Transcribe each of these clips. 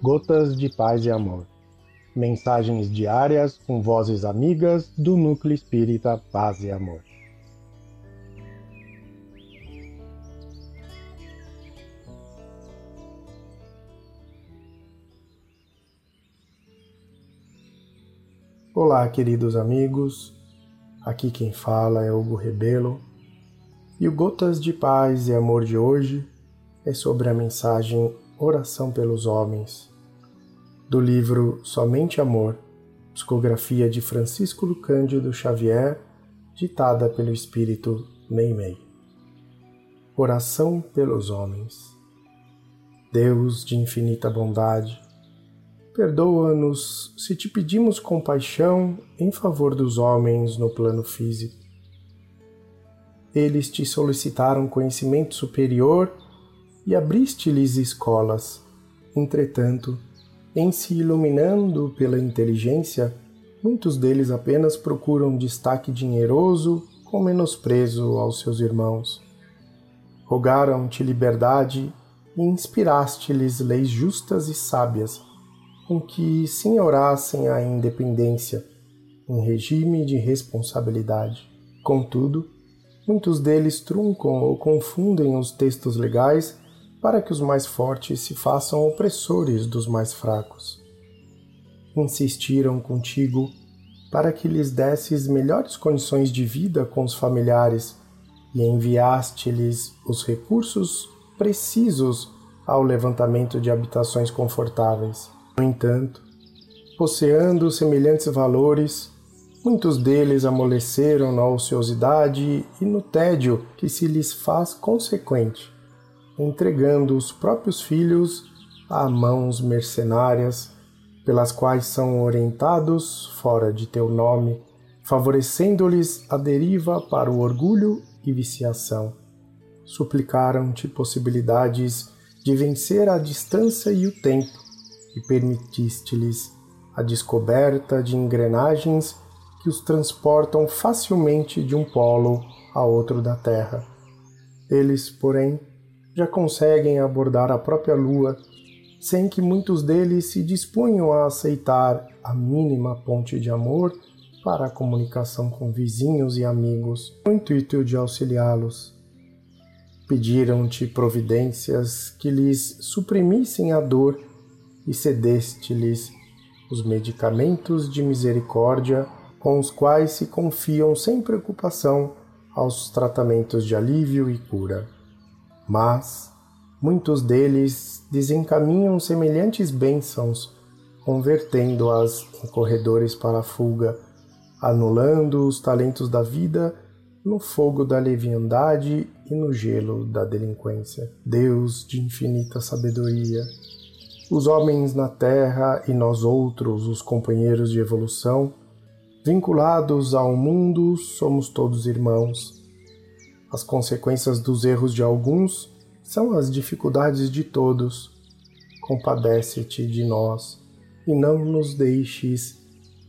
Gotas de Paz e Amor. Mensagens diárias com vozes amigas do Núcleo Espírita Paz e Amor. Olá, queridos amigos. Aqui quem fala é Hugo Rebelo. E o Gotas de Paz e Amor de hoje é sobre a mensagem Oração pelos Homens, do livro Somente Amor, psicografia de Francisco Cândido Xavier, ditada pelo Espírito Meimei. Oração pelos Homens. Deus de infinita bondade, perdoa-nos se te pedimos compaixão em favor dos homens no plano físico. Eles te solicitaram conhecimento superior e abriste-lhes escolas. Entretanto, em se iluminando pela inteligência, muitos deles apenas procuram destaque dinheroso com menosprezo aos seus irmãos. Rogaram-te liberdade e inspiraste-lhes leis justas e sábias, com que senhorassem a independência, em regime de responsabilidade. Contudo, muitos deles truncam ou confundem os textos legais para que os mais fortes se façam opressores dos mais fracos. Insistiram contigo para que lhes desses melhores condições de vida com os familiares e enviaste-lhes os recursos precisos ao levantamento de habitações confortáveis. No entanto, posseando semelhantes valores, muitos deles amoleceram na ociosidade e no tédio que se lhes faz consequente entregando os próprios filhos a mãos mercenárias, pelas quais são orientados fora de teu nome, favorecendo-lhes a deriva para o orgulho e viciação. Suplicaram-te possibilidades de vencer a distância e o tempo, e permitiste-lhes a descoberta de engrenagens que os transportam facilmente de um polo a outro da Terra. Eles, porém, já conseguem abordar a própria Lua, sem que muitos deles se disponham a aceitar a mínima ponte de amor para a comunicação com vizinhos e amigos, no intuito de auxiliá-los. Pediram-te providências que lhes suprimissem a dor e cedeste-lhes os medicamentos de misericórdia com os quais se confiam sem preocupação aos tratamentos de alívio e cura mas muitos deles desencaminham semelhantes bênçãos, convertendo-as em corredores para a fuga, anulando os talentos da vida no fogo da leviandade e no gelo da delinquência. Deus de infinita sabedoria, os homens na terra e nós outros, os companheiros de evolução, vinculados ao mundo, somos todos irmãos as consequências dos erros de alguns são as dificuldades de todos. Compadece-te de nós e não nos deixes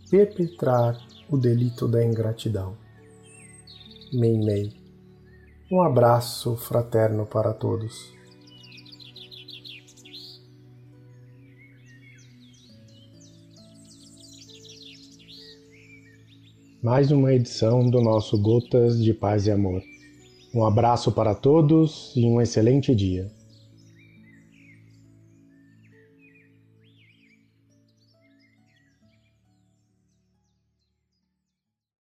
perpetrar o delito da ingratidão. Meimei. Um abraço fraterno para todos. Mais uma edição do nosso Gotas de Paz e Amor. Um abraço para todos e um excelente dia.